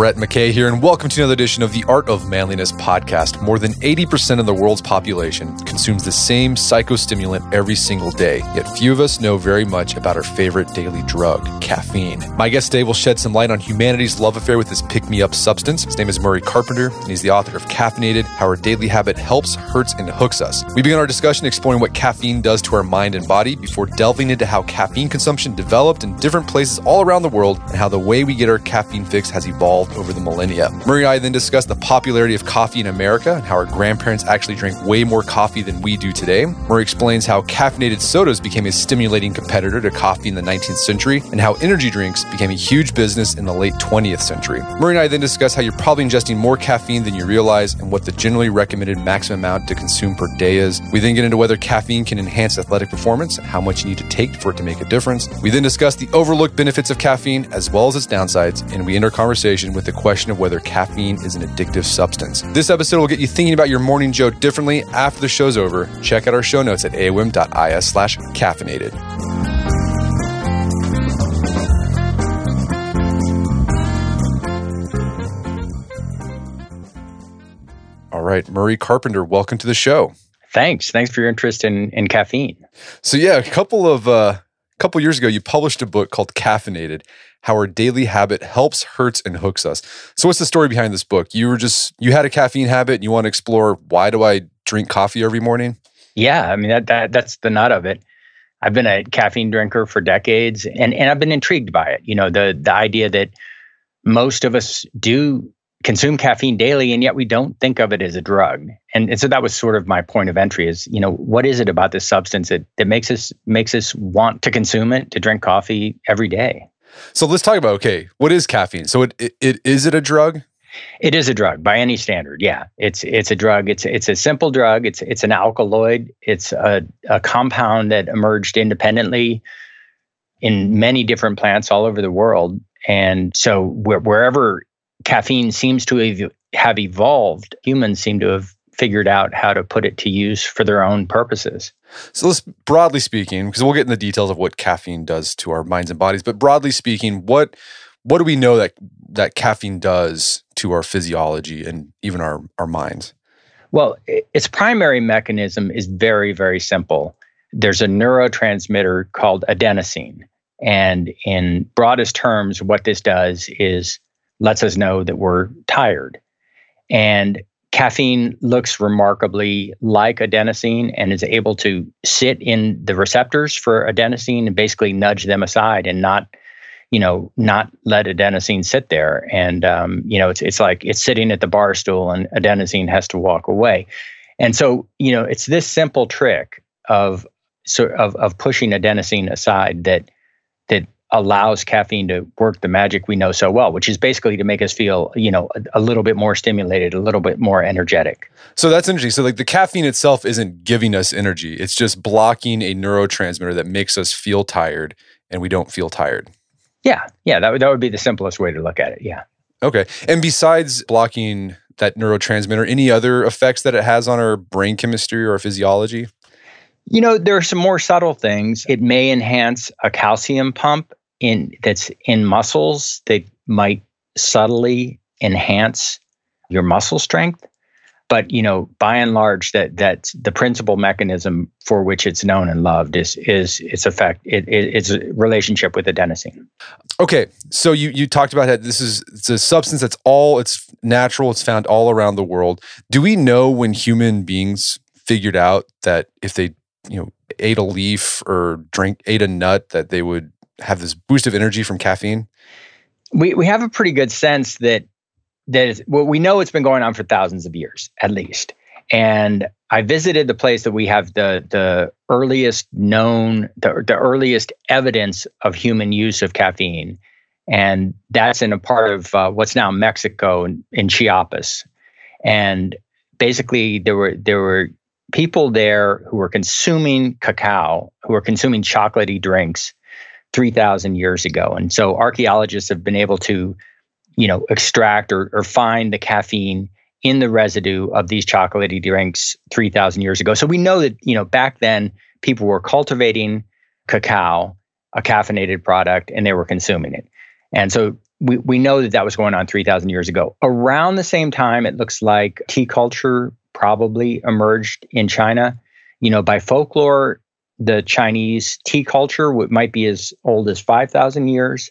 Brett McKay here, and welcome to another edition of the Art of Manliness podcast. More than 80% of the world's population consumes the same psychostimulant every single day, yet few of us know very much about our favorite daily drug, caffeine. My guest today will shed some light on humanity's love affair with this pick me up substance. His name is Murray Carpenter, and he's the author of Caffeinated How Our Daily Habit Helps, Hurts, and Hooks Us. We begin our discussion exploring what caffeine does to our mind and body before delving into how caffeine consumption developed in different places all around the world and how the way we get our caffeine fix has evolved over the millennia. Murray and I then discussed the popularity of coffee in America and how our grandparents actually drank way more coffee than we do today. Murray explains how caffeinated sodas became a stimulating competitor to coffee in the 19th century and how energy drinks became a huge business in the late 20th century. Murray and I then discuss how you're probably ingesting more caffeine than you realize and what the generally recommended maximum amount to consume per day is. We then get into whether caffeine can enhance athletic performance and how much you need to take for it to make a difference. We then discuss the overlooked benefits of caffeine as well as its downsides, and we end our conversation with the question of whether caffeine is an addictive substance. This episode will get you thinking about your morning joe differently after the show's over. Check out our show notes at aom.is slash caffeinated. All right, Murray Carpenter, welcome to the show. Thanks. Thanks for your interest in, in caffeine. So yeah, a couple of uh, couple years ago, you published a book called Caffeinated how our daily habit helps, hurts, and hooks us. So, what's the story behind this book? You were just, you had a caffeine habit and you want to explore why do I drink coffee every morning? Yeah, I mean, that, that that's the nut of it. I've been a caffeine drinker for decades and, and I've been intrigued by it. You know, the, the idea that most of us do consume caffeine daily and yet we don't think of it as a drug and, and so that was sort of my point of entry is you know what is it about this substance that, that makes us makes us want to consume it to drink coffee every day so let's talk about okay, what is caffeine? So it, it, it is it a drug? It is a drug by any standard. Yeah, it's it's a drug. It's it's a simple drug. It's it's an alkaloid. It's a, a compound that emerged independently in many different plants all over the world. And so wherever caffeine seems to have evolved, humans seem to have figured out how to put it to use for their own purposes. So let's broadly speaking, because we'll get in the details of what caffeine does to our minds and bodies, but broadly speaking, what what do we know that that caffeine does to our physiology and even our our minds? Well, its primary mechanism is very very simple. There's a neurotransmitter called adenosine, and in broadest terms, what this does is lets us know that we're tired. And Caffeine looks remarkably like adenosine and is able to sit in the receptors for adenosine and basically nudge them aside and not, you know, not let adenosine sit there. And um, you know, it's it's like it's sitting at the bar stool and adenosine has to walk away. And so, you know, it's this simple trick of sort of of pushing adenosine aside that allows caffeine to work the magic we know so well, which is basically to make us feel, you know, a, a, little bit more stimulated, a little bit more energetic. So that's interesting. So like the caffeine itself isn't giving us energy. It's just blocking a neurotransmitter that makes us feel tired and we don't feel tired. Yeah. Yeah, that would, that would be the simplest way to look at it. Yeah. Okay. And besides blocking that neurotransmitter, any other effects that it has on our brain chemistry or physiology? You know, there are some more subtle things. It may enhance a calcium pump in that's in muscles that might subtly enhance your muscle strength. But you know by and large that that's the principal mechanism for which it's known and loved is is its effect it, it, it's relationship with adenosine. Okay so you you talked about that this is it's a substance that's all it's natural it's found all around the world. Do we know when human beings figured out that if they you know ate a leaf or drink ate a nut that they would have this boost of energy from caffeine? We we have a pretty good sense that that is well, we know it's been going on for thousands of years at least. And I visited the place that we have the the earliest known the, the earliest evidence of human use of caffeine, and that's in a part of uh, what's now Mexico in, in Chiapas. And basically, there were there were people there who were consuming cacao, who were consuming chocolaty drinks, 3,000 years ago. And so archaeologists have been able to, you know, extract or, or find the caffeine in the residue of these chocolatey drinks 3,000 years ago. So we know that, you know, back then people were cultivating cacao, a caffeinated product, and they were consuming it. And so we, we know that that was going on 3,000 years ago. Around the same time, it looks like tea culture probably emerged in China. You know, by folklore, the Chinese tea culture might be as old as 5,000 years,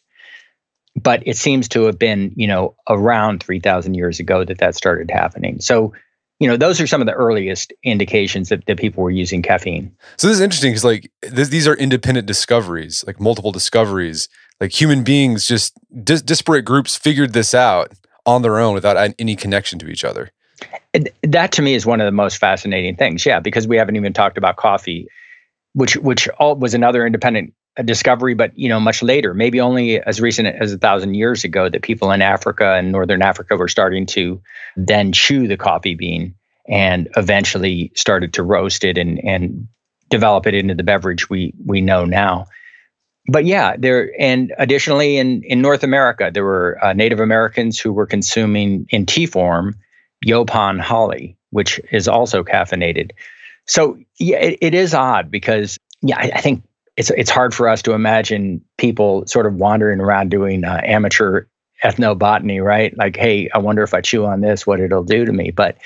but it seems to have been, you know, around 3,000 years ago that that started happening. So, you know, those are some of the earliest indications that, that people were using caffeine. So this is interesting because like this, these are independent discoveries, like multiple discoveries. Like human beings, just dis- disparate groups figured this out on their own without any connection to each other. That to me is one of the most fascinating things. Yeah, because we haven't even talked about coffee which which all was another independent uh, discovery, but you know much later, maybe only as recent as a thousand years ago, that people in Africa and northern Africa were starting to then chew the coffee bean and eventually started to roast it and and develop it into the beverage we we know now. But yeah, there and additionally in in North America, there were uh, Native Americans who were consuming in tea form yaupon holly, which is also caffeinated. So yeah, it, it is odd because yeah, I, I, think it's it's hard for us to imagine people sort of wandering around doing uh, amateur ethnobotany, right? Like, hey, I wonder if I chew on this, what it'll do to me. But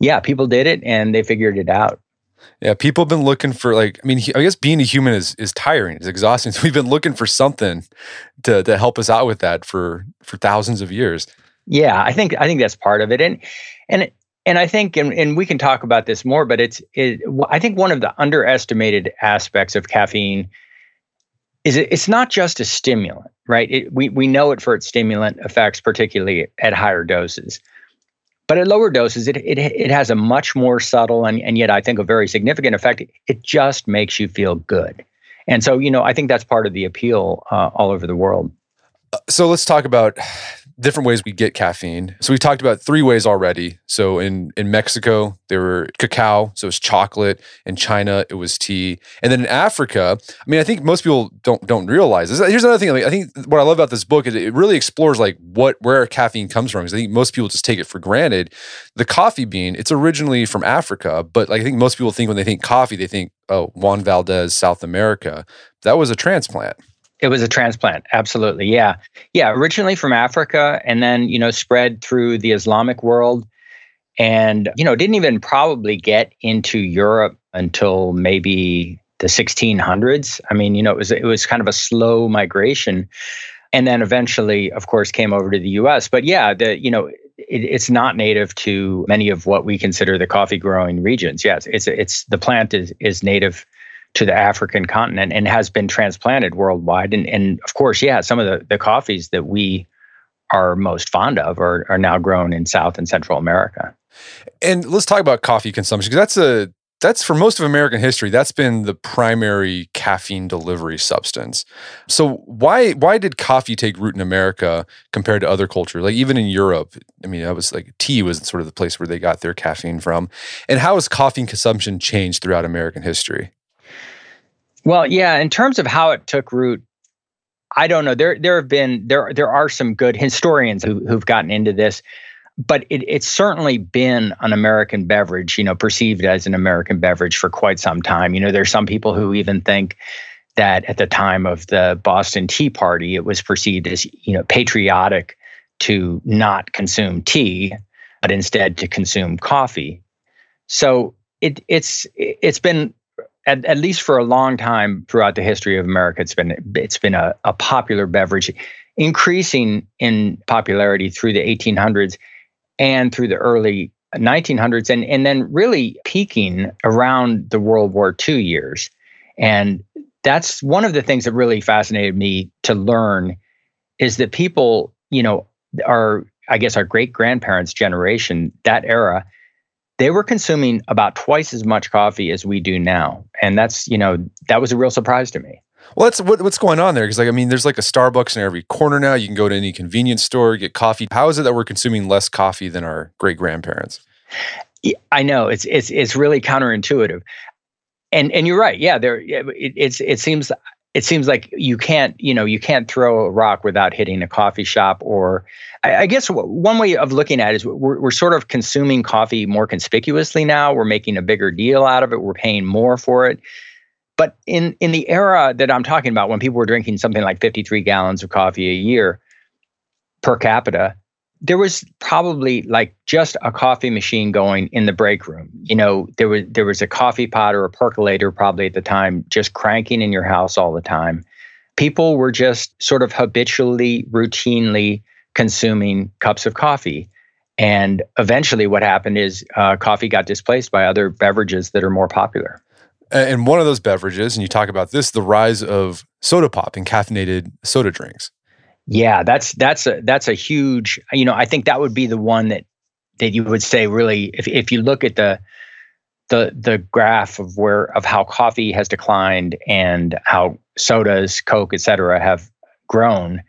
yeah, people did it and they figured it out. Yeah, people have been looking for like I mean, I guess being a human is is tiring, it's exhausting. So we've been looking for something to to help us out with that for for thousands of years. Yeah, I think I think that's part of it, and and and I think, and, and we can talk about this more, but it's, it, I think one of the underestimated aspects of caffeine is it, it's not just a stimulant, right? It, we, we know it for its stimulant effects, particularly at higher doses. But at lower doses, it, it, it has a much more subtle and, and yet I think a very significant effect. It just makes you feel good. And so, you know, I think that's part of the appeal uh, all over the world. Uh, so let's talk about different ways we get caffeine. So we talked about three ways already. So in in Mexico, there were cacao, so it was chocolate. In China, it was tea, and then in Africa, I mean, I think most people don't don't realize this. Here's another thing. I, mean, I think what I love about this book is it really explores like what where caffeine comes from. Because I think most people just take it for granted. The coffee bean, it's originally from Africa, but like I think most people think when they think coffee, they think oh Juan Valdez, South America. That was a transplant. It was a transplant, absolutely. Yeah. Yeah, originally from Africa and then, you know, spread through the Islamic world and, you know, didn't even probably get into Europe until maybe the 1600s. I mean, you know, it was it was kind of a slow migration and then eventually of course came over to the US. But yeah, the you know, it, it's not native to many of what we consider the coffee growing regions. Yes, it's it's the plant is is native to the African continent and has been transplanted worldwide. And, and of course, yeah, some of the, the coffees that we are most fond of are, are now grown in South and Central America. And let's talk about coffee consumption because that's a that's for most of American history. That's been the primary caffeine delivery substance. So why why did coffee take root in America compared to other cultures? Like even in Europe, I mean, that was like tea was sort of the place where they got their caffeine from. And how has coffee consumption changed throughout American history? Well, yeah, in terms of how it took root, I don't know. There there have been there there are some good historians who who've gotten into this, but it, it's certainly been an American beverage, you know, perceived as an American beverage for quite some time. You know, there's some people who even think that at the time of the Boston Tea Party, it was perceived as, you know, patriotic to not consume tea, but instead to consume coffee. So it it's it's been at, at least for a long time throughout the history of America, it's been it's been a, a popular beverage, increasing in popularity through the 1800s and through the early 1900s, and and then really peaking around the World War II years. And that's one of the things that really fascinated me to learn is that people, you know, are I guess our great grandparents' generation, that era, they were consuming about twice as much coffee as we do now. And that's, you know, that was a real surprise to me. Well, that's what, what's going on there. Because, like, I mean, there's like a Starbucks in every corner now. You can go to any convenience store, get coffee. How is it that we're consuming less coffee than our great grandparents? I know it's it's it's really counterintuitive, and and you're right. Yeah, there it, it's it seems it seems like you can't you know you can't throw a rock without hitting a coffee shop or i, I guess one way of looking at it is we're, we're sort of consuming coffee more conspicuously now. We're making a bigger deal out of it. We're paying more for it. But in in the era that i'm talking about when people were drinking something like 53 gallons of coffee a year per capita, there was probably like just a coffee machine going in the break room. You know, there was there was a coffee pot or a percolator probably at the time just cranking in your house all the time. People were just sort of habitually, routinely consuming cups of coffee. And eventually, what happened is uh, coffee got displaced by other beverages that are more popular. And one of those beverages, and you talk about this, the rise of soda pop and caffeinated soda drinks. Yeah, that's that's a that's a huge. You know, I think that would be the one that that you would say really, if if you look at the the the graph of where of how coffee has declined and how sodas, Coke, et cetera, have grown,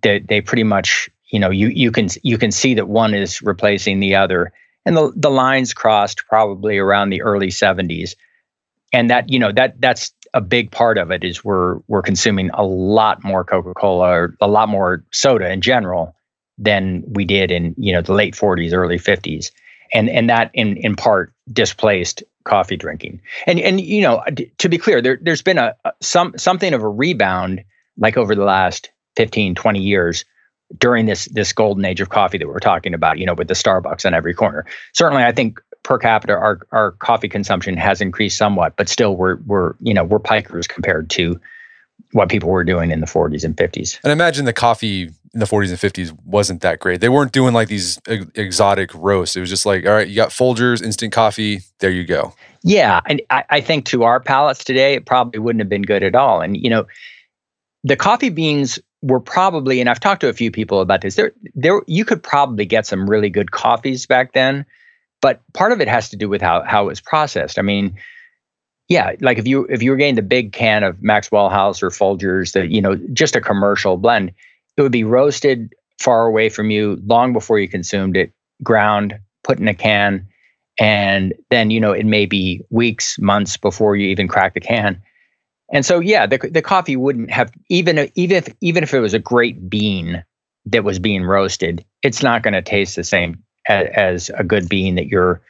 they they pretty much you know you you can you can see that one is replacing the other, and the the lines crossed probably around the early '70s, and that you know that that's a big part of it is we're we're consuming a lot more Coca-Cola or a lot more soda in general than we did in you know the late 40s, early 50s, and and that in in part displaced coffee drinking. And and you know to be clear, there there's been a, some something of a rebound like over the last 15, 20 years during this this golden age of coffee that we're talking about, you know, with the Starbucks on every corner. Certainly, I think per capita, our, our coffee consumption has increased somewhat, but still we're we're you know we're pikers compared to what people were doing in the 40s and 50s. And I imagine the coffee in the 40s and 50s wasn't that great. They weren't doing like these exotic roasts. It was just like, all right, you got Folgers, instant coffee, there you go. Yeah, and I, I think to our palates today, it probably wouldn't have been good at all. And you know, the coffee beans were probably, and I've talked to a few people about this. There, there, you could probably get some really good coffees back then but part of it has to do with how how it was processed. I mean, yeah, like if you if you were getting the big can of Maxwell House or Folgers, that you know, just a commercial blend, it would be roasted far away from you long before you consumed it, ground, put in a can, and then you know it may be weeks, months before you even crack the can. And so yeah, the the coffee wouldn't have even even if even if it was a great bean that was being roasted, it's not going to taste the same as, as a good bean that you're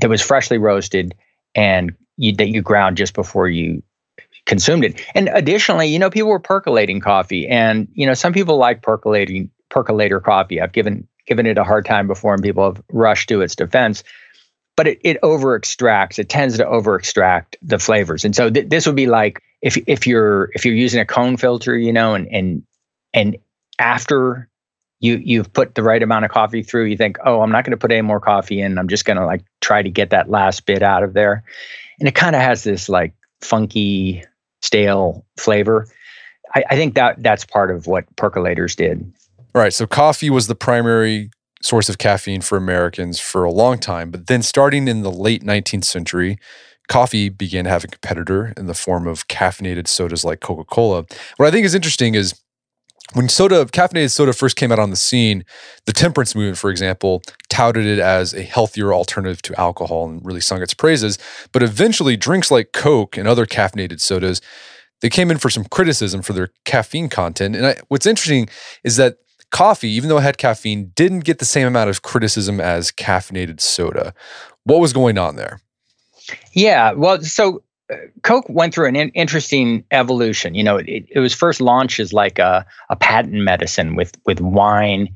that was freshly roasted and you, that you ground just before you consumed it. And additionally, you know, people were percolating coffee, and you know, some people like percolating percolator coffee. I've given given it a hard time before, and people have rushed to its defense. But it, it over extracts. It tends to over extract the flavors, and so th- this would be like if if you're if you're using a cone filter, you know, and and and after you you've put the right amount of coffee through you think oh i'm not going to put any more coffee in. I'm just going to like try to get that last bit out of there. And it kind of has this like funky stale flavor. I, I think that that's part of what percolators did. Right so coffee was the primary source of caffeine for americans for a long time but then starting in the late 19th century coffee began to have a competitor in the form of caffeinated sodas like coca-cola. What i think is interesting is when soda, caffeinated soda first came out on the scene, the temperance movement, for example, touted it as a healthier alternative to alcohol and really sung its praises. But eventually, drinks like Coke and other caffeinated sodas, they came in for some criticism for their caffeine content. And I, what's interesting is that coffee, even though it had caffeine, didn't get the same amount of criticism as caffeinated soda. What was going on there? Yeah, well, so Coke went through an in- interesting evolution. You know, it, it was first launched as like a, a patent medicine with with wine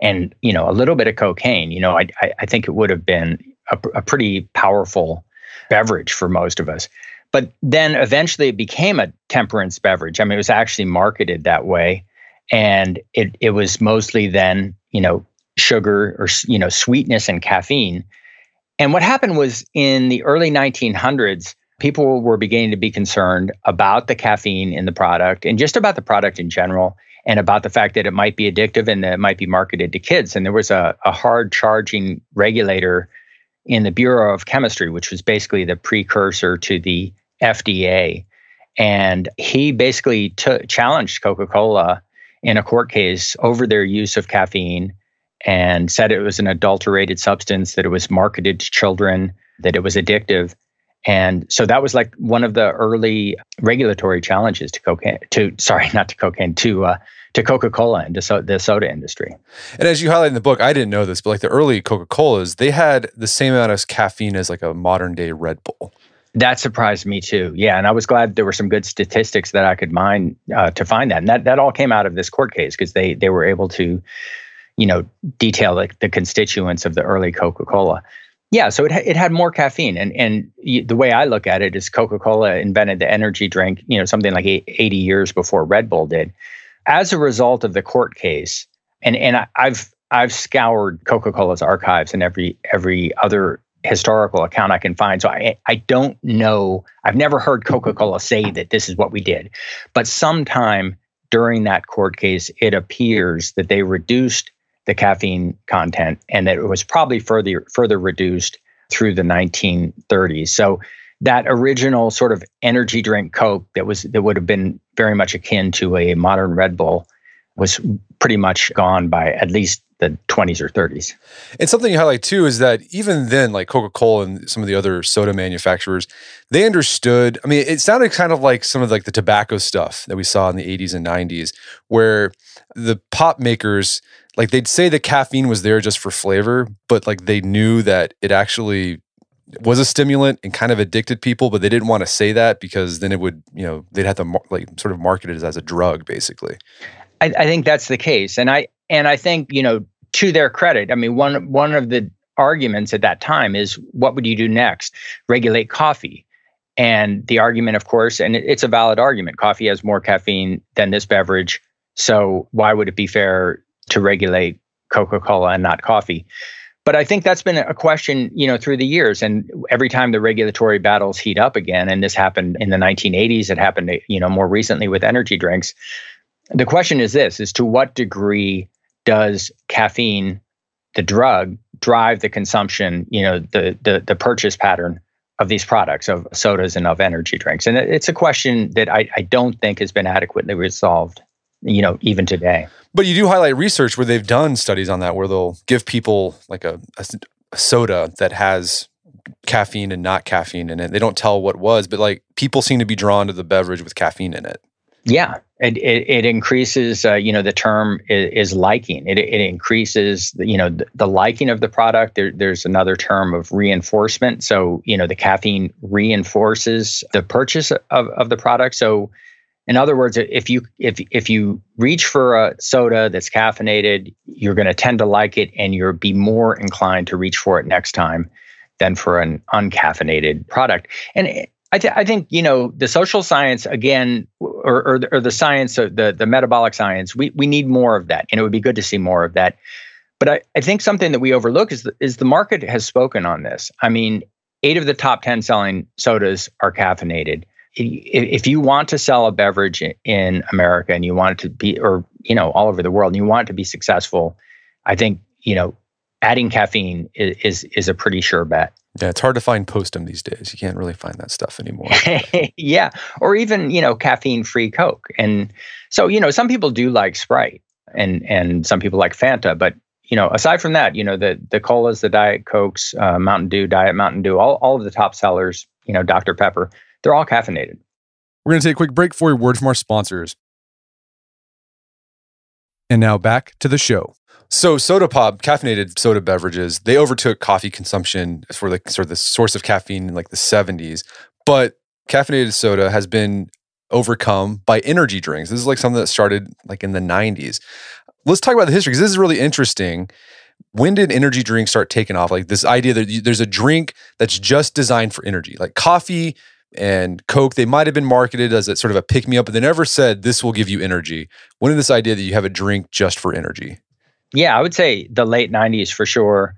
and you know a little bit of cocaine. You know, I I, I think it would have been a, a pretty powerful beverage for most of us. But then eventually it became a temperance beverage. I mean, it was actually marketed that way, and it it was mostly then you know sugar or you know sweetness and caffeine. And what happened was in the early 1900s people were beginning to be concerned about the caffeine in the product and just about the product in general and about the fact that it might be addictive and that it might be marketed to kids. And there was a, a hard charging regulator in the Bureau of Chemistry, which was basically the precursor to the FDA. And he basically t- challenged Coca Cola in a court case over their use of caffeine and said it was an adulterated substance, that it was marketed to children, that it was addictive. And so that was like one of the early regulatory challenges to cocaine, to sorry, not to cocaine, to uh, to Coca Cola and to so, the soda industry. And as you highlight in the book, I didn't know this, but like the early Coca Colas, they had the same amount of caffeine as like a modern day Red Bull. That surprised me too. Yeah, and I was glad there were some good statistics that I could mine uh, to find that. And that that all came out of this court case because they they were able to, you know, detail the, the constituents of the early Coca Cola. Yeah, so it it had more caffeine, and and the way I look at it is Coca Cola invented the energy drink, you know, something like eighty years before Red Bull did. As a result of the court case, and and I, I've I've scoured Coca Cola's archives and every every other historical account I can find. So I, I don't know. I've never heard Coca Cola say that this is what we did. But sometime during that court case, it appears that they reduced the caffeine content and that it was probably further, further reduced through the 1930s. So that original sort of energy drink Coke that was that would have been very much akin to a modern Red Bull was pretty much gone by at least the 20s or 30s. And something you highlight too is that even then, like Coca Cola and some of the other soda manufacturers, they understood. I mean, it sounded kind of like some of like the tobacco stuff that we saw in the 80s and 90s, where the pop makers, like they'd say the caffeine was there just for flavor, but like they knew that it actually was a stimulant and kind of addicted people, but they didn't want to say that because then it would, you know, they'd have to like sort of market it as a drug, basically. I, I think that's the case, and I and I think you know to their credit, I mean, one one of the arguments at that time is what would you do next? Regulate coffee. And the argument, of course, and it's a valid argument, coffee has more caffeine than this beverage. So why would it be fair to regulate Coca Cola and not coffee? But I think that's been a question, you know, through the years. And every time the regulatory battles heat up again, and this happened in the 1980s, it happened, you know, more recently with energy drinks. The question is this: is to what degree does caffeine, the drug, drive the consumption, you know, the the, the purchase pattern of these products, of sodas and of energy drinks? And it's a question that I, I don't think has been adequately resolved, you know, even today. But you do highlight research where they've done studies on that, where they'll give people like a, a, a soda that has caffeine and not caffeine in it. They don't tell what was, but like people seem to be drawn to the beverage with caffeine in it. Yeah, it, it, it increases, uh, you know, the term is, is, liking. It, it increases, you know, the, the liking of the product. There, there's another term of reinforcement. So, you know, the caffeine reinforces the purchase of, of the product. So, in other words, if you if if you reach for a soda that's caffeinated, you're going to tend to like it, and you'll be more inclined to reach for it next time than for an uncaffeinated product. And I, th- I, think you know the social science again, or, or, or the science, of the the metabolic science. We we need more of that, and it would be good to see more of that. But I, I think something that we overlook is the, is the market has spoken on this. I mean, eight of the top ten selling sodas are caffeinated. If you want to sell a beverage in America and you want it to be, or you know, all over the world, and you want it to be successful, I think you know, adding caffeine is is, is a pretty sure bet. Yeah, it's hard to find Postum these days. You can't really find that stuff anymore. yeah, or even you know caffeine-free Coke, and so you know some people do like Sprite, and and some people like Fanta, but you know aside from that, you know the the colas, the Diet Cokes, uh, Mountain Dew, Diet Mountain Dew, all all of the top sellers, you know Dr Pepper, they're all caffeinated. We're going to take a quick break for a word from our sponsors. And now back to the show. So soda pop, caffeinated soda beverages, they overtook coffee consumption for the sort of the source of caffeine in like the 70s. But caffeinated soda has been overcome by energy drinks. This is like something that started like in the 90s. Let's talk about the history because this is really interesting. When did energy drinks start taking off? Like this idea that there's a drink that's just designed for energy, like coffee and Coke, they might have been marketed as a sort of a pick me up, but they never said this will give you energy. When did this idea that you have a drink just for energy? Yeah, I would say the late 90s for sure,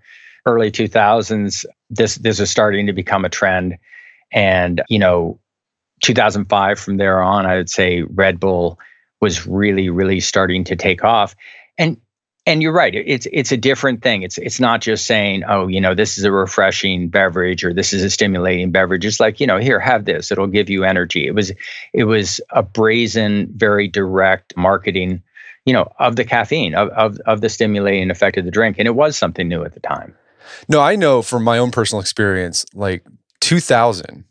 early 2000s, this this is starting to become a trend. And, you know, 2005 from there on, I would say Red Bull was really, really starting to take off. And and you're right. It's it's a different thing. It's it's not just saying, oh, you know, this is a refreshing beverage or this is a stimulating beverage. It's like, you know, here, have this. It'll give you energy. It was it was a brazen, very direct marketing you know, of the caffeine, of, of, of the stimulating effect of the drink. And it was something new at the time. No, I know from my own personal experience, like 2000,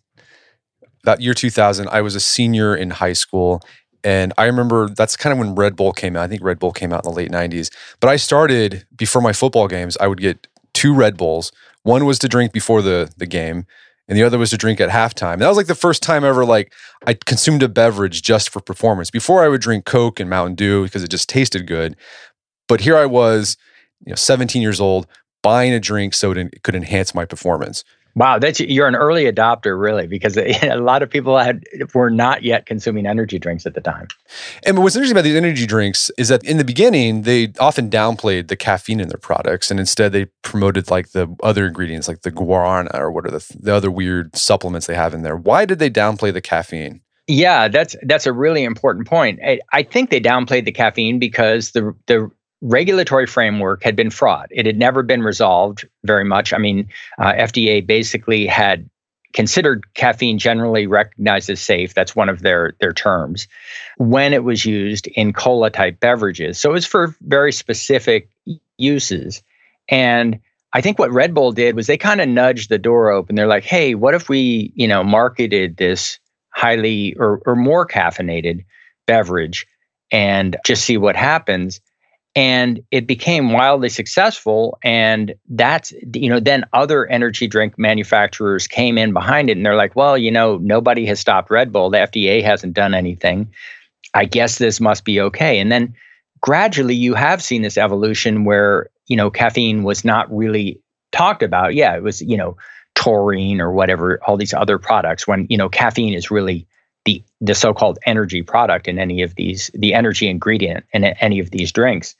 that year 2000, I was a senior in high school. And I remember that's kind of when Red Bull came out. I think Red Bull came out in the late 90s. But I started before my football games, I would get two Red Bulls. One was to drink before the, the game, and the other was to drink at halftime. That was like the first time ever like I consumed a beverage just for performance. Before I would drink Coke and Mountain Dew because it just tasted good. But here I was, you know, 17 years old, buying a drink so it could enhance my performance. Wow, that's you're an early adopter, really, because a lot of people had were not yet consuming energy drinks at the time. And what's interesting about these energy drinks is that in the beginning they often downplayed the caffeine in their products, and instead they promoted like the other ingredients, like the guarana or what are the the other weird supplements they have in there. Why did they downplay the caffeine? Yeah, that's that's a really important point. I, I think they downplayed the caffeine because the the regulatory framework had been fraught. It had never been resolved very much. I mean, uh, FDA basically had considered caffeine generally recognized as safe. That's one of their their terms when it was used in cola type beverages. So it was for very specific uses. And I think what Red Bull did was they kind of nudged the door open. They're like, "Hey, what if we, you know, marketed this highly or or more caffeinated beverage and just see what happens?" And it became wildly successful and that's you know then other energy drink manufacturers came in behind it and they're like well you know nobody has stopped red bull. The fda hasn't done anything. I guess this must be okay. And then gradually you have seen this evolution where you know caffeine was not really talked about. Yeah it was you know taurine or whatever all these other products when you know caffeine is really the the so-called energy product in any of these the energy ingredient in any of these drinks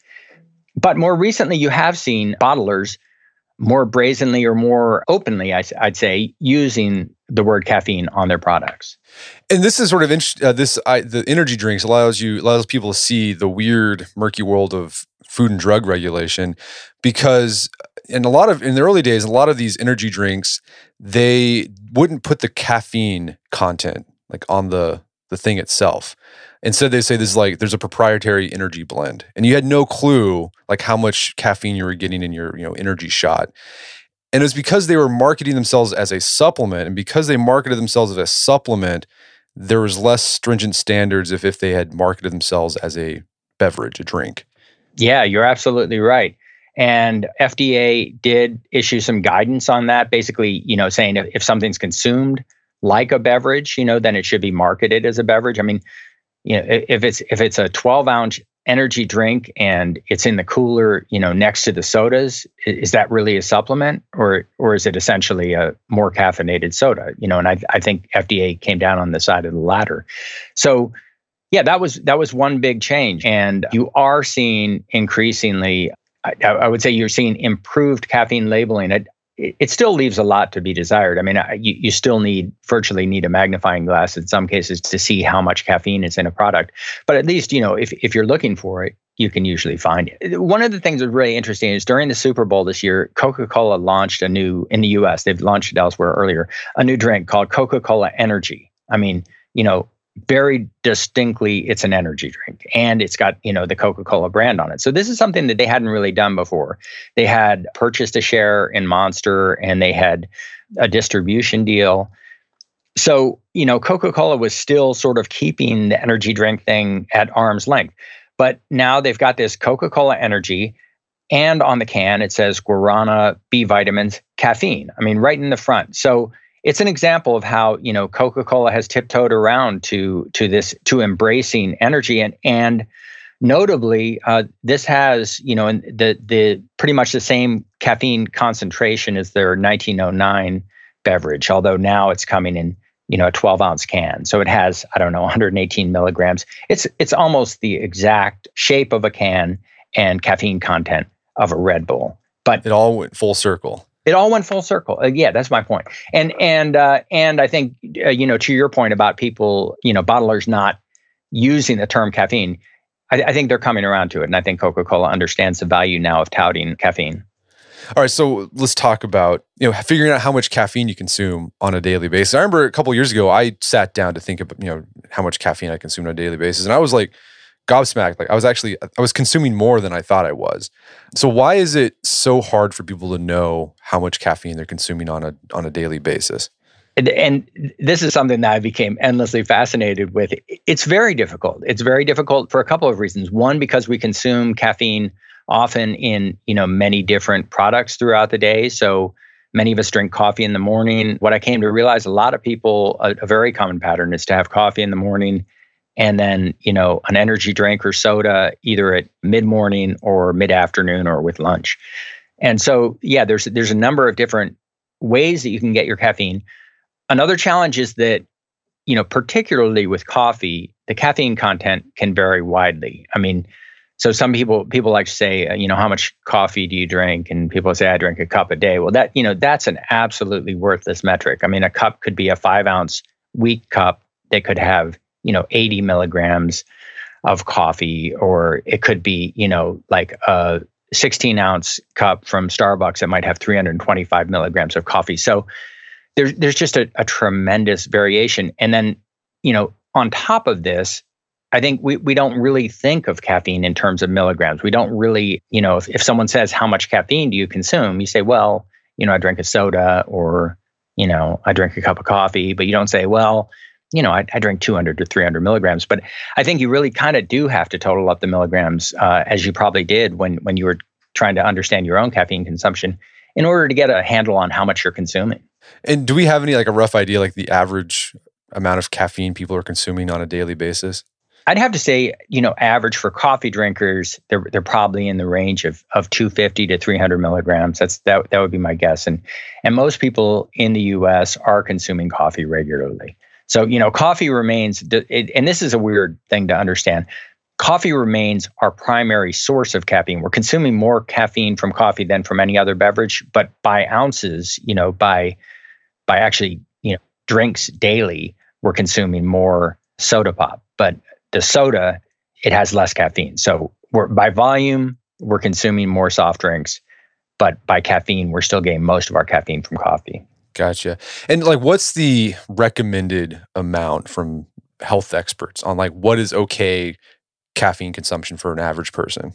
but more recently, you have seen bottlers more brazenly or more openly, I'd say, using the word caffeine on their products. And this is sort of uh, this I, the energy drinks allows you allows people to see the weird, murky world of food and drug regulation because in a lot of in the early days, a lot of these energy drinks they wouldn't put the caffeine content like on the the thing itself. Instead, they say this is like there's a proprietary energy blend, and you had no clue like how much caffeine you were getting in your you know energy shot. And it was because they were marketing themselves as a supplement, and because they marketed themselves as a supplement, there was less stringent standards if if they had marketed themselves as a beverage, a drink. Yeah, you're absolutely right. And FDA did issue some guidance on that, basically, you know, saying if, if something's consumed like a beverage, you know, then it should be marketed as a beverage. I mean, you know, if it's if it's a 12 ounce energy drink and it's in the cooler, you know, next to the sodas, is that really a supplement or or is it essentially a more caffeinated soda? You know, and I I think FDA came down on the side of the latter. So yeah, that was that was one big change, and you are seeing increasingly. I, I would say you're seeing improved caffeine labeling. I, it still leaves a lot to be desired. I mean, you, you still need virtually need a magnifying glass in some cases to see how much caffeine is in a product. But at least, you know, if, if you're looking for it, you can usually find it. One of the things that's really interesting is during the Super Bowl this year, Coca Cola launched a new, in the US, they've launched it elsewhere earlier, a new drink called Coca Cola Energy. I mean, you know, very distinctly it's an energy drink and it's got you know the coca-cola brand on it. So this is something that they hadn't really done before. They had purchased a share in monster and they had a distribution deal. So you know coca-cola was still sort of keeping the energy drink thing at arm's length. But now they've got this coca-cola energy and on the can it says guarana b vitamins caffeine i mean right in the front. So it's an example of how you know Coca-Cola has tiptoed around to to this to embracing energy. And and notably uh, this has you know the the pretty much the same caffeine concentration as their 1909 beverage although now it's coming in you know a 12 ounce can. So it has i don't know 118 milligrams. It's it's almost the exact shape of a can and caffeine content of a red bull. But it all went full circle it all went full circle. Uh, yeah, that's my point. And and uh, and I think uh, you know to your point about people, you know, bottlers not using the term caffeine. I, I think they're coming around to it, and I think Coca Cola understands the value now of touting caffeine. All right, so let's talk about you know figuring out how much caffeine you consume on a daily basis. I remember a couple years ago, I sat down to think about you know how much caffeine I consume on a daily basis, and I was like gobsmacked. Like I was actually I was consuming more than I thought I was. So why is it so hard for people to know how much caffeine they're consuming on a on a daily basis? And, and this is something that I became endlessly fascinated with. It's very difficult. It's very difficult for a couple of reasons. One, because we consume caffeine often in you know many different products throughout the day. So Many of us drink coffee in the morning. What I came to realize a lot of people, a, a very common pattern is to have coffee in the morning and then, you know, an energy drink or soda either at mid morning or mid afternoon or with lunch. And so, yeah, there's there's a number of different ways that you can get your caffeine. Another challenge is that, you know, particularly with coffee, the caffeine content can vary widely. I mean, so some people people like to say, uh, you know, how much coffee do you drink? And people say I drink a cup a day. Well, that you know that's an absolutely worthless metric. I mean, a cup could be a five ounce weak cup that could have you know 80 milligrams of coffee, or it could be you know like a 16 ounce cup from Starbucks that might have 325 milligrams of coffee. So there's there's just a, a tremendous variation. And then you know on top of this, I think we, we don't really think of caffeine in terms of milligrams. We don't really, you know, if, if someone says, How much caffeine do you consume? You say, Well, you know, I drink a soda or, you know, I drink a cup of coffee, but you don't say, Well, you know, I, I drink 200 to 300 milligrams. But I think you really kind of do have to total up the milligrams, uh, as you probably did when when you were trying to understand your own caffeine consumption, in order to get a handle on how much you're consuming. And do we have any like a rough idea, like the average amount of caffeine people are consuming on a daily basis? I'd have to say, you know, average for coffee drinkers, they're they're probably in the range of of 250 to 300 milligrams. That's that that would be my guess. And and most people in the U.S. are consuming coffee regularly. So you know, coffee remains, it, and this is a weird thing to understand. Coffee remains our primary source of caffeine. We're consuming more caffeine from coffee than from any other beverage, but by ounces, you know, by by actually, you know, drinks daily, we're consuming more soda pop. But the soda, it has less caffeine. So we're by volume, we're consuming more soft drinks, but by caffeine, we're still getting most of our caffeine from coffee. Gotcha. And like, what's the recommended amount from health experts on like what is okay caffeine consumption for an average person?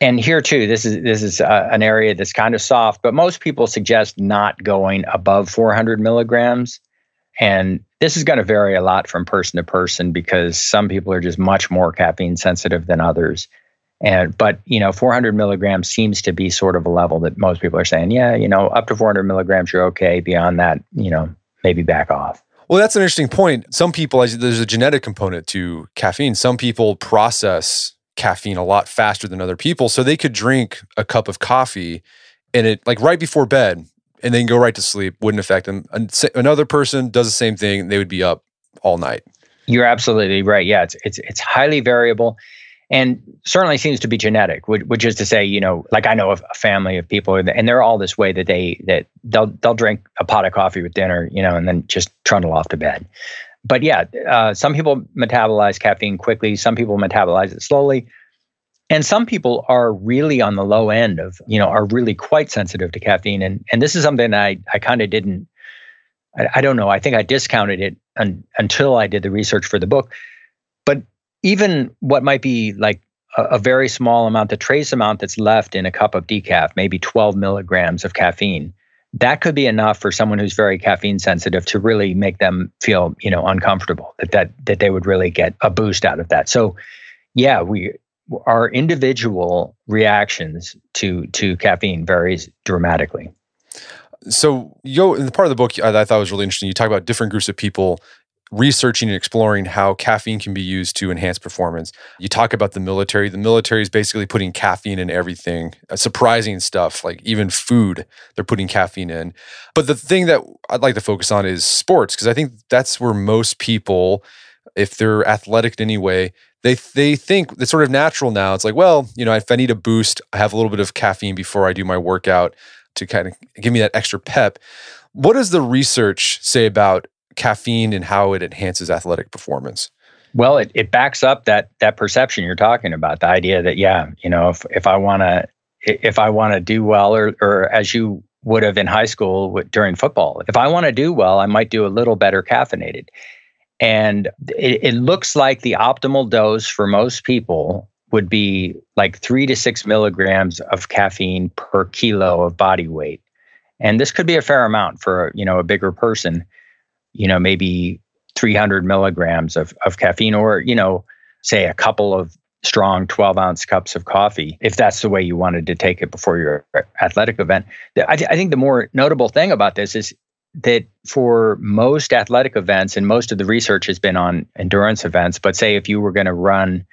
And here too, this is this is uh, an area that's kind of soft, but most people suggest not going above 400 milligrams. And this is going to vary a lot from person to person because some people are just much more caffeine sensitive than others. And but you know, 400 milligrams seems to be sort of a level that most people are saying, yeah, you know, up to 400 milligrams, you're okay. Beyond that, you know, maybe back off. Well, that's an interesting point. Some people, there's a genetic component to caffeine. Some people process caffeine a lot faster than other people, so they could drink a cup of coffee and it like right before bed and then go right to sleep wouldn't affect them. Another person does the same thing; they would be up all night. You're absolutely right. Yeah, it's it's it's highly variable, and certainly seems to be genetic. Which, which is to say, you know, like I know of a family of people, and they're all this way that they that they'll they'll drink a pot of coffee with dinner, you know, and then just trundle off to bed. But yeah, uh, some people metabolize caffeine quickly. Some people metabolize it slowly and some people are really on the low end of you know are really quite sensitive to caffeine and and this is something i i kind of didn't I, I, don't know i think i discounted it un, until i did the research for the book but even what might be like a, very small amount the trace amount that's left in a cup of decaf maybe 12 milligrams of caffeine that could be enough for someone who's very caffeine sensitive to really make them feel you know uncomfortable that that that they would really get a boost out of that so yeah we our individual reactions to to caffeine varies dramatically. So, you in the part of the book uh, I, I thought was really interesting. You talk about different groups of people researching and exploring how caffeine can be used to enhance performance. You talk about the military. The military is basically putting caffeine in everything, uh, surprising stuff, like even food, they're putting caffeine in. But the thing that I'd like to focus on is sports, because I think that's where most people, if they're athletic in any way, they they think it's sort of natural now. It's like, well, you know, if I need a boost, I have a little bit of caffeine before I do my workout to kind of give me that extra pep. What does the research say about caffeine and how it enhances athletic performance? Well, it, it backs up that that perception you're talking about. The idea that yeah, you know, if if I want to if I want to do well, or or as you would have in high school during football, if I want to do well, I might do a little better caffeinated. And it, it looks like the optimal dose for most people would be like three to six milligrams of caffeine per kilo of body weight. And this could be a fair amount for you know a bigger person, you know, maybe 300 milligrams of, of caffeine or, you know, say a couple of strong 12 ounce cups of coffee if that's the way you wanted to take it before your athletic event. I, th- I think the more notable thing about this is that for most athletic events, and most of the research has been on endurance events, but say if you were going to run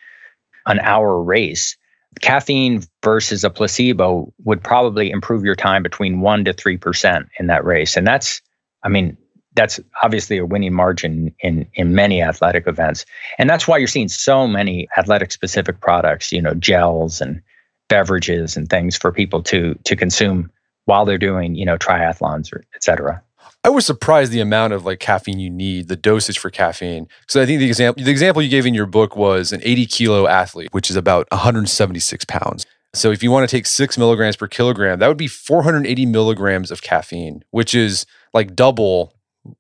an hour race, caffeine versus a placebo would probably improve your time between 1 to 3% in that race. And that's, I mean, that's obviously a winning margin in in many athletic events and that's why you're seeing so many athletic specific products you know gels and beverages and things for people to to consume while they're doing you know triathlons or et cetera I was surprised the amount of like caffeine you need, the dosage for caffeine. So I think the example the example you gave in your book was an 80 kilo athlete, which is about 176 pounds. So if you want to take six milligrams per kilogram, that would be 480 milligrams of caffeine, which is like double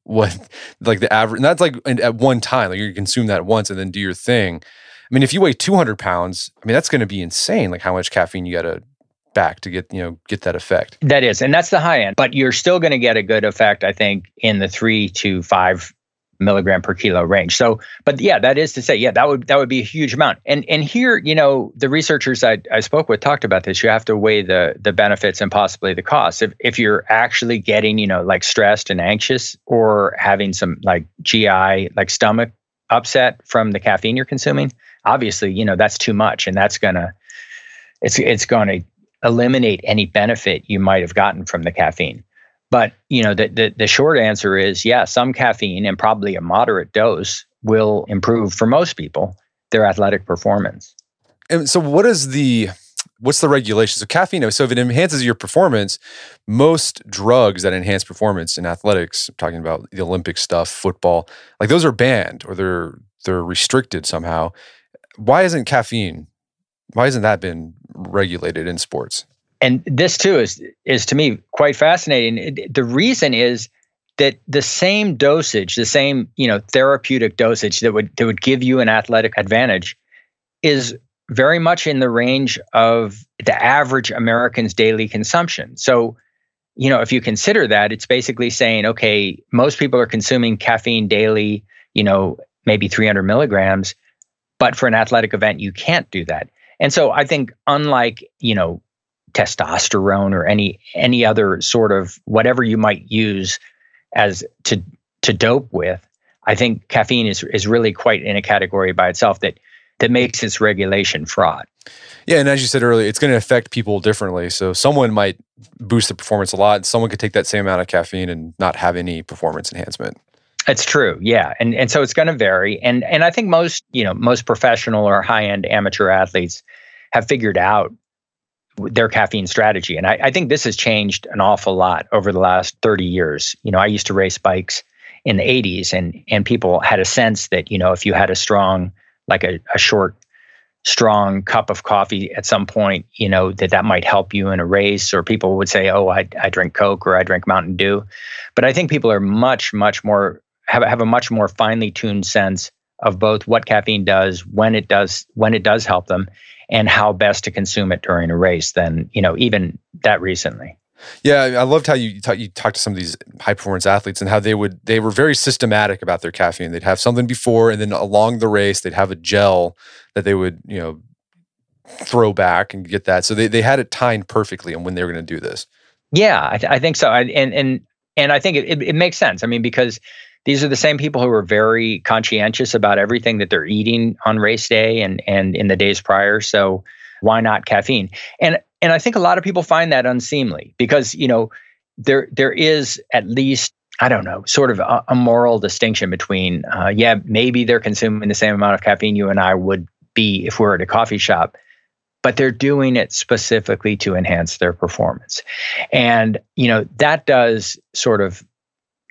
what like the average. And that's like at one time, like you consume that once and then do your thing. I mean, if you weigh 200 pounds, I mean that's going to be insane. Like how much caffeine you got to back to get you know get that effect. That is, and that's the high end. But you're still going to get a good effect, I think, in the three to five milligram per kilo range. So, but yeah, that is to say, yeah, that would that would be a huge amount. And and here, you know, the researchers I, I spoke with talked about this. You have to weigh the the benefits and possibly the costs. If if you're actually getting, you know, like stressed and anxious or having some like GI, like stomach upset from the caffeine you're consuming, obviously, you know, that's too much and that's gonna it's it's gonna eliminate any benefit you might have gotten from the caffeine. But you know, the, the, the short answer is yeah, some caffeine and probably a moderate dose will improve for most people their athletic performance. And so, what is the what's the regulation? So caffeine. So if it enhances your performance, most drugs that enhance performance in athletics, I'm talking about the Olympic stuff, football, like those are banned or they're they're restricted somehow. Why isn't caffeine? Why hasn't that been regulated in sports? And this too is is to me quite fascinating. The reason is that the same dosage, the same you know therapeutic dosage that would that would give you an athletic advantage, is very much in the range of the average American's daily consumption. So, you know, if you consider that, it's basically saying, okay, most people are consuming caffeine daily, you know, maybe 300 milligrams, but for an athletic event, you can't do that. And so I think, unlike, you know, testosterone or any any other sort of whatever you might use as to to dope with i think caffeine is is really quite in a category by itself that that makes its regulation fraught. Yeah and as you said earlier it's going to affect people differently. So someone might boost the performance a lot and someone could take that same amount of caffeine and not have any performance enhancement. It's true yeah and and so it's going to vary and and i think most you know most professional or high end amateur athletes have figured out their caffeine strategy. And I, I, think this has changed an awful lot over the last 30 years. You know, I used to race bikes in the 80s and and people had a sense that, you know, if you had a strong, like a, a short, strong cup of coffee at some point, you know, that that might help you in a race, or people would say, oh, I, I drink Coke or I drink Mountain Dew. But I think people are much, much more have, have a much more finely tuned sense of both what caffeine does, when it does, when it does help them, and how best to consume it during a race than you know even that recently. Yeah, I loved how you talk, you talked to some of these high performance athletes and how they would they were very systematic about their caffeine. They'd have something before, and then along the race, they'd have a gel that they would you know throw back and get that. So they they had it timed perfectly on when they were going to do this. Yeah, I, th- I think so, I, and and and I think it, it, it makes sense. I mean, because these are the same people who are very conscientious about everything that they're eating on race day and and in the days prior. So why not caffeine? And and I think a lot of people find that unseemly because you know there there is at least I don't know sort of a, a moral distinction between uh, yeah maybe they're consuming the same amount of caffeine you and I would be if we we're at a coffee shop but they're doing it specifically to enhance their performance and you know that does sort of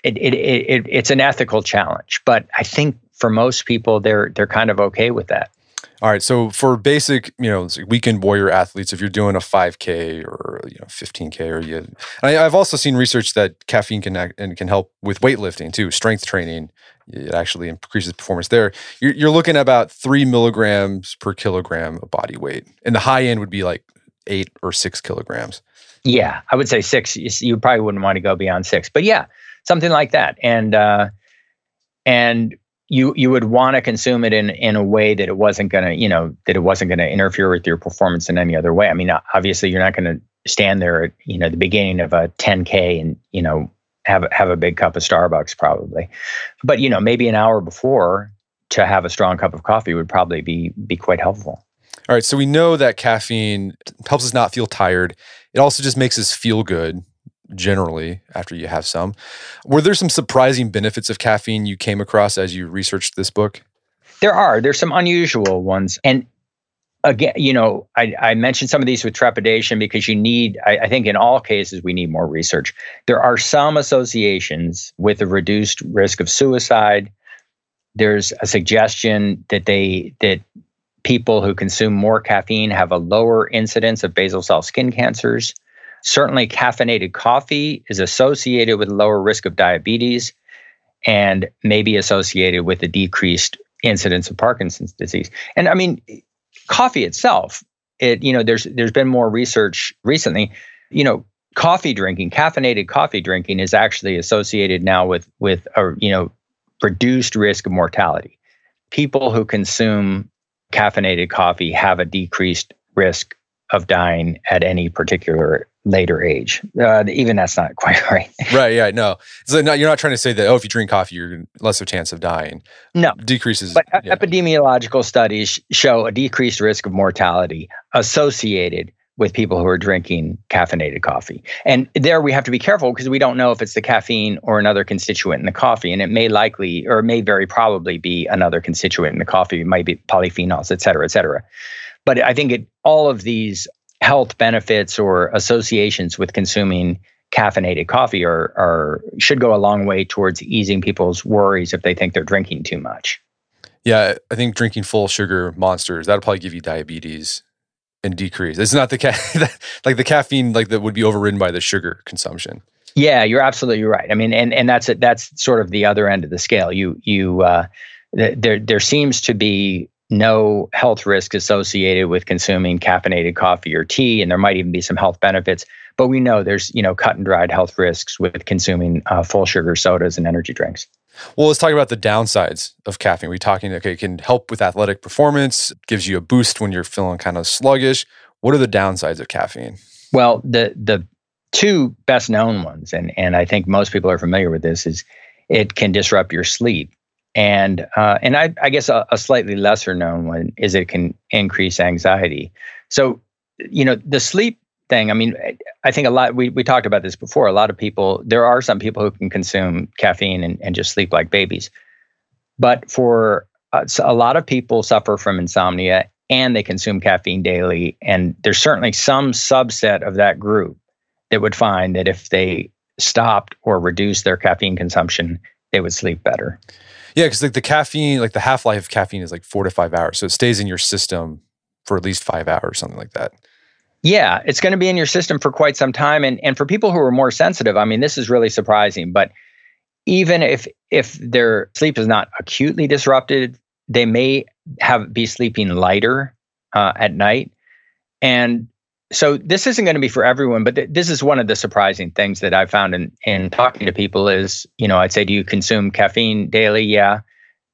it, it, it, it's an ethical challenge, but I think for most people, they're they're kind of okay with that. All right. So for basic, you know, weekend warrior athletes, if you're doing a 5K or you know 15K, or you, I, have also seen research that caffeine can act, and can help with weightlifting too, strength training. It actually increases performance there. You're, you're looking at about three milligrams per kilogram of body weight, and the high end would be like eight or six kilograms. Yeah, I would say six. You probably wouldn't want to go beyond six, but yeah, something like that. And uh, and you you would want to consume it in in a way that it wasn't going to you know that it wasn't going to interfere with your performance in any other way. I mean obviously you're not going to stand there at you know the beginning of a 10k and you know have have a big cup of starbucks probably. But you know maybe an hour before to have a strong cup of coffee would probably be be quite helpful. All right so we know that caffeine helps us not feel tired. It also just makes us feel good generally after you have some. Were there some surprising benefits of caffeine you came across as you researched this book? There are. There's some unusual ones. And again, you know, I, I mentioned some of these with trepidation because you need, I, I think in all cases, we need more research. There are some associations with a reduced risk of suicide. There's a suggestion that they, that people who consume more caffeine have a lower incidence of basal cell skin cancers. Certainly, caffeinated coffee is associated with lower risk of diabetes and may be associated with a decreased incidence of Parkinson's disease. And I mean, coffee itself, it you know, there's there's been more research recently. You know, coffee drinking, caffeinated coffee drinking, is actually associated now with with a you know reduced risk of mortality. People who consume caffeinated coffee have a decreased risk of dying at any particular later age. Uh, even that's not quite right. right. Yeah. No. So no, you're not trying to say that. Oh, if you drink coffee, you're less of a chance of dying. No. Decreases. But yeah. epidemiological studies show a decreased risk of mortality associated with people who are drinking caffeinated coffee. And there we have to be careful because we don't know if it's the caffeine or another constituent in the coffee. And it may likely or may very probably be another constituent in the coffee. It might be polyphenols, et cetera, et cetera. But I think it, all of these health benefits or associations with consuming caffeinated coffee are, are should go a long way towards easing people's worries if they think they're drinking too much. Yeah, I think drinking full sugar monsters that'll probably give you diabetes and decrease. It's not the ca- like the caffeine like that would be overridden by the sugar consumption. Yeah, you're absolutely right. I mean, and and that's it. That's sort of the other end of the scale. You you uh, there there seems to be no health risk associated with consuming caffeinated coffee or tea, and there might even be some health benefits. But we know there's you know cut and dried health risks with consuming uh, full sugar sodas and energy drinks. Well, let's talk about the downsides of caffeine. We're talking okay, it can help with athletic performance, gives you a boost when you're feeling kind of sluggish. What are the downsides of caffeine? Well, the the two best known ones, and and I think most people are familiar with this, is it can disrupt your sleep and uh, and I, I guess a, a, slightly lesser known one is it can increase anxiety. So you know the sleep thing. I mean, I think a lot. We we talked about this before. A lot of people. There are some people who can consume caffeine and, and just sleep like babies, but for uh, a lot of people suffer from insomnia and they consume caffeine daily. And there's certainly some subset of that group that would find that if they stopped or reduced their caffeine consumption, they would sleep better. Yeah, because like the caffeine, like the half life of caffeine is like four to five hours, so it stays in your system for at least five hours, something like that. Yeah, it's going to be in your system for quite some time, and and for people who are more sensitive, I mean, this is really surprising. But even if if their sleep is not acutely disrupted, they may have be sleeping lighter uh, at night, and so this isn't going to be for everyone, but th- this is one of the surprising things that I found in in talking to people is, you know, I'd say, do you consume caffeine daily? Yeah.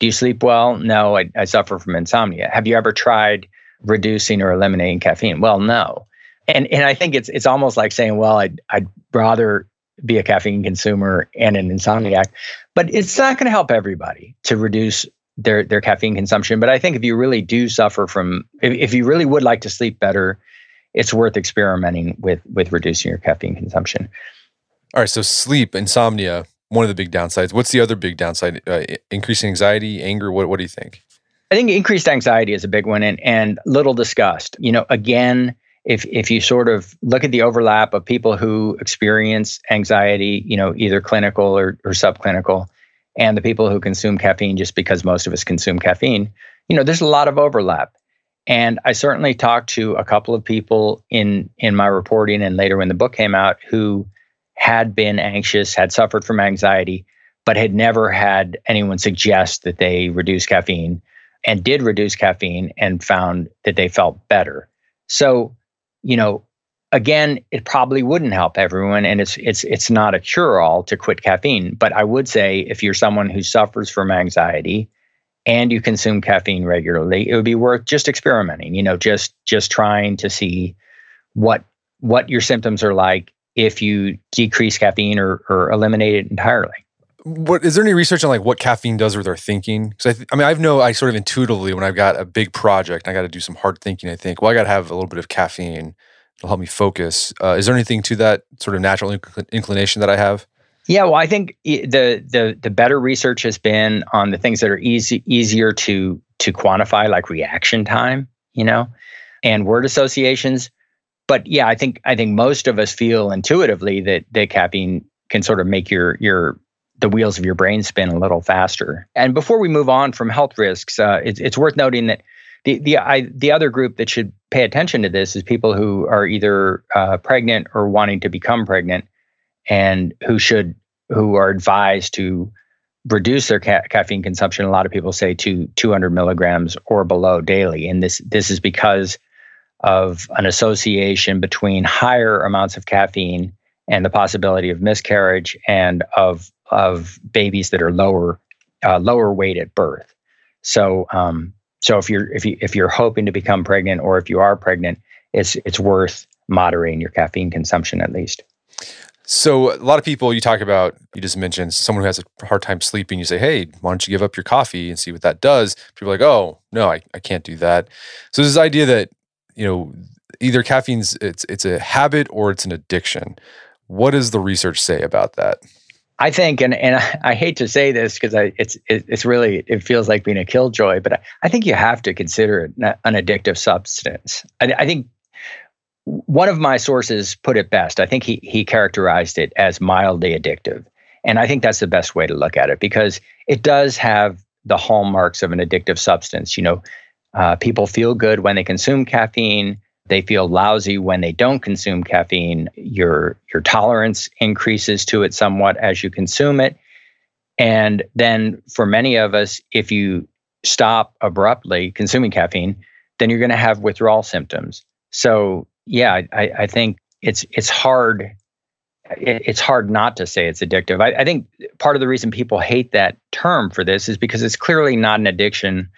Do you sleep well? No, I, I suffer from insomnia. Have you ever tried reducing or eliminating caffeine? Well, no. And and I think it's it's almost like saying, well, I'd I'd rather be a caffeine consumer and an insomniac, but it's not going to help everybody to reduce their their caffeine consumption. But I think if you really do suffer from, if, if you really would like to sleep better, it's worth experimenting with with reducing your caffeine consumption. All right, so sleep, insomnia, one of the big downsides. What's the other big downside? Uh, increasing anxiety, anger. What what do you think? I think increased anxiety is a big one, and and little discussed. You know, again, if if you sort of look at the overlap of people who experience anxiety, you know, either clinical or, or subclinical, and the people who consume caffeine just because most of us consume caffeine, you know, there's a lot of overlap. And I certainly talked to a couple of people in in my reporting and later when the book came out who had been anxious, had suffered from anxiety, but had never had anyone suggest that they reduce caffeine and did reduce caffeine and found that they felt better. So, you know, again, it probably wouldn't help everyone and it's it's it's not a cure all to quit caffeine, but I would say if you're someone who suffers from anxiety and you consume caffeine regularly, it would be worth just experimenting, you know, just just trying to see what what your symptoms are like if you decrease caffeine or, or eliminate it entirely. What is there any research on like what caffeine does with our thinking? Because I, th- I mean, I know I sort of intuitively when I've got a big project, I got to do some hard thinking. I think, well, I got to have a little bit of caffeine. It'll help me focus. Uh, is there anything to that sort of natural inc- inclination that I have? Yeah, well, I think the the the better research has been on the things that are easy easier to to quantify, like reaction time, you know, and word associations. But yeah, I think I think most of us feel intuitively that that caffeine can sort of make your your the wheels of your brain spin a little faster. And before we move on from health risks, uh, it's it's worth noting that the the I, the other group that should pay attention to this is people who are either uh, pregnant or wanting to become pregnant and who should who are advised to reduce their ca- caffeine consumption. A lot of people say to 200 milligrams or below daily, and this this is because of an association between higher amounts of caffeine and the possibility of miscarriage and of of babies that are lower uh, lower weight at birth. So um, so if you're if you if you're hoping to become pregnant or if you are pregnant, it's it's worth moderating your caffeine consumption at least. So a lot of people you talk about, you just mentioned someone who has a hard time sleeping. You say, "Hey, why don't you give up your coffee and see what that does?" People are like, "Oh, no, I, I can't do that." So this idea that you know either caffeine's it's it's a habit or it's an addiction. What does the research say about that? I think, and and I, hate to say this because it's it, it's really it feels like being a killjoy, but I, I think you have to consider it an addictive substance. I, I think one of my sources put it best. I think he he characterized it as mildly addictive. And I think that's the best way to look at it because it does have the hallmarks of an addictive substance. You know, uh, people feel good when they consume caffeine. They feel lousy when they don't consume caffeine. Your your tolerance increases to it somewhat as you consume it. And then for many of us, if you stop abruptly consuming caffeine, then you're going to have withdrawal symptoms. So yeah, I, I think it's it's hard it's hard not to say it's addictive. I, I, think part of the reason people hate that term for this is because it's clearly not an addiction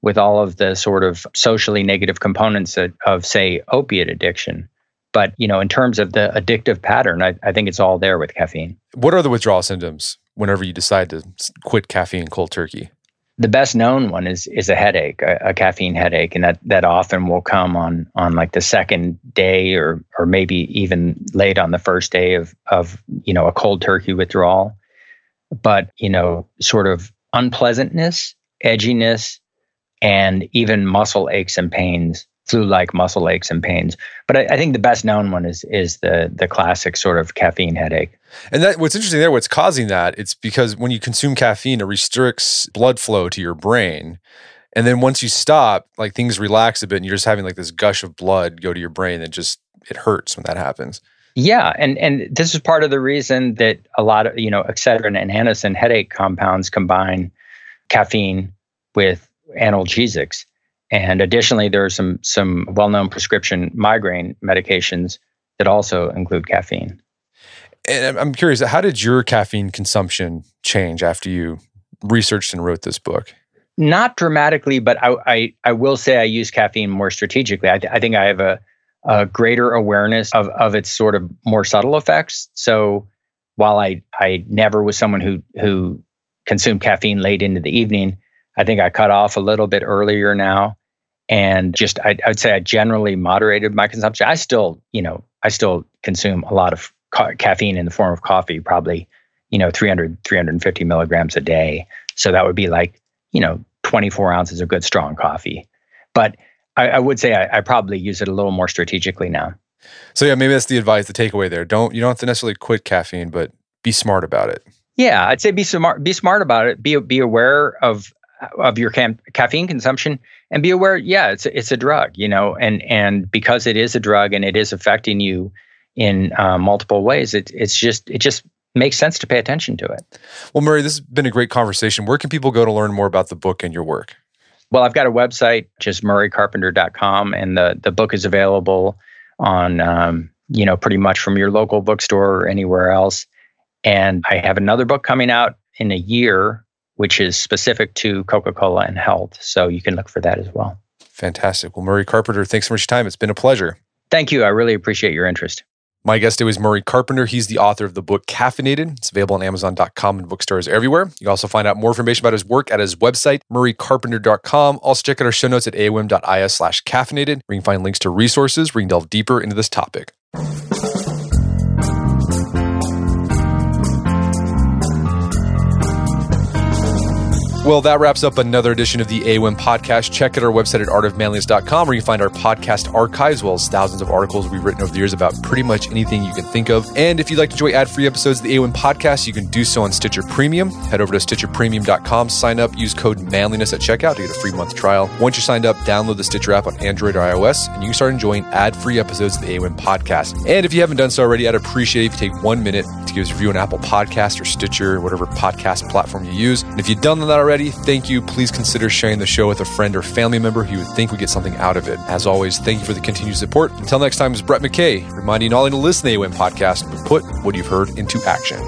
with all of the sort of socially negative components of, of say, opiate addiction. But you know, in terms of the addictive pattern, I, I think it's all there with caffeine. What are the withdrawal symptoms whenever you decide to quit caffeine cold turkey? The best known one is is a headache, a, a, caffeine headache, and that that often will come on on like the second day or or maybe even late on the first day of of you know a cold turkey withdrawal. But you know, sort of unpleasantness, edginess, and even muscle aches and pains flu-like muscle aches and pains. But I, I, think the best known one is is the the classic sort of caffeine headache. And that what's interesting there, what's causing that, it's because when you consume caffeine, it restricts blood flow to your brain. And then once you stop, like things relax a bit and you're just having like this gush of blood go to your brain and just it hurts when that happens. Yeah, and and this is part of the reason that a lot of you know Excedrin and Anacin headache compounds combine caffeine with analgesics and additionally, there are some some well-known prescription migraine medications that also include caffeine. And I'm curious, how did your caffeine consumption change after you researched and wrote this book? Not dramatically, but I I, I will say I use caffeine more strategically. I, th- I think I have a, a greater awareness of of its sort of more subtle effects. So while I I never was someone who who consumed caffeine late into the evening, I think I cut off a little bit earlier now. And just, I, I would say I generally moderated my consumption. I still, you know, I still consume a lot of ca- caffeine in the form of coffee, probably, you know, 300, 350 milligrams a day. So that would be like, you know, 24 ounces of good strong coffee. But I, I would say I, I probably use it a little more strategically now. So yeah, maybe that's the advice, the takeaway there. Don't you don't have to necessarily quit caffeine, but be smart about it. Yeah, I'd say be smart. Be smart about it. Be be aware of of your cam- caffeine consumption and be aware yeah it's a, it's a drug you know and and because it is a drug and it is affecting you in uh, multiple ways it, it's just it just makes sense to pay attention to it. Well murray this has been a great conversation. Where can people go to learn more about the book and your work? Well i've got a website just murraycarpenter.com and the the book is available on um, you know pretty much from your local bookstore or anywhere else. And i have another book coming out in a year which is specific to Coca Cola and health. So you can look for that as well. Fantastic. Well, Murray Carpenter, thanks so much for your time. It's been a pleasure. Thank you. I really appreciate your interest. My guest today is Murray Carpenter. He's the author of the book Caffeinated. It's available on Amazon.com and bookstores everywhere. You can also find out more information about his work at his website, murraycarpenter.com. Also check out our show notes at aom.is slash caffeinated, where you can find links to resources where you can delve deeper into this topic. Well, that wraps up another edition of the AOM podcast. Check out our website at artofmanliness.com where you find our podcast archives, as well as thousands of articles we've written over the years about pretty much anything you can think of. And if you'd like to enjoy ad free episodes of the AOM podcast, you can do so on Stitcher Premium. Head over to stitcherpremium.com, sign up, use code manliness at checkout to get a free month trial. Once you're signed up, download the Stitcher app on Android or iOS, and you can start enjoying ad free episodes of the AOM podcast. And if you haven't done so already, I'd appreciate it if you take one minute to give us a review on Apple Podcast or Stitcher, or whatever podcast platform you use. And if you've done that already, already, thank you. Please consider sharing the show with a friend or family member who you would think would get something out of it. As always, thank you for the continued support. Until next time, is Brett McKay reminding you only to listen to the AOM podcast, but put what you've heard into action.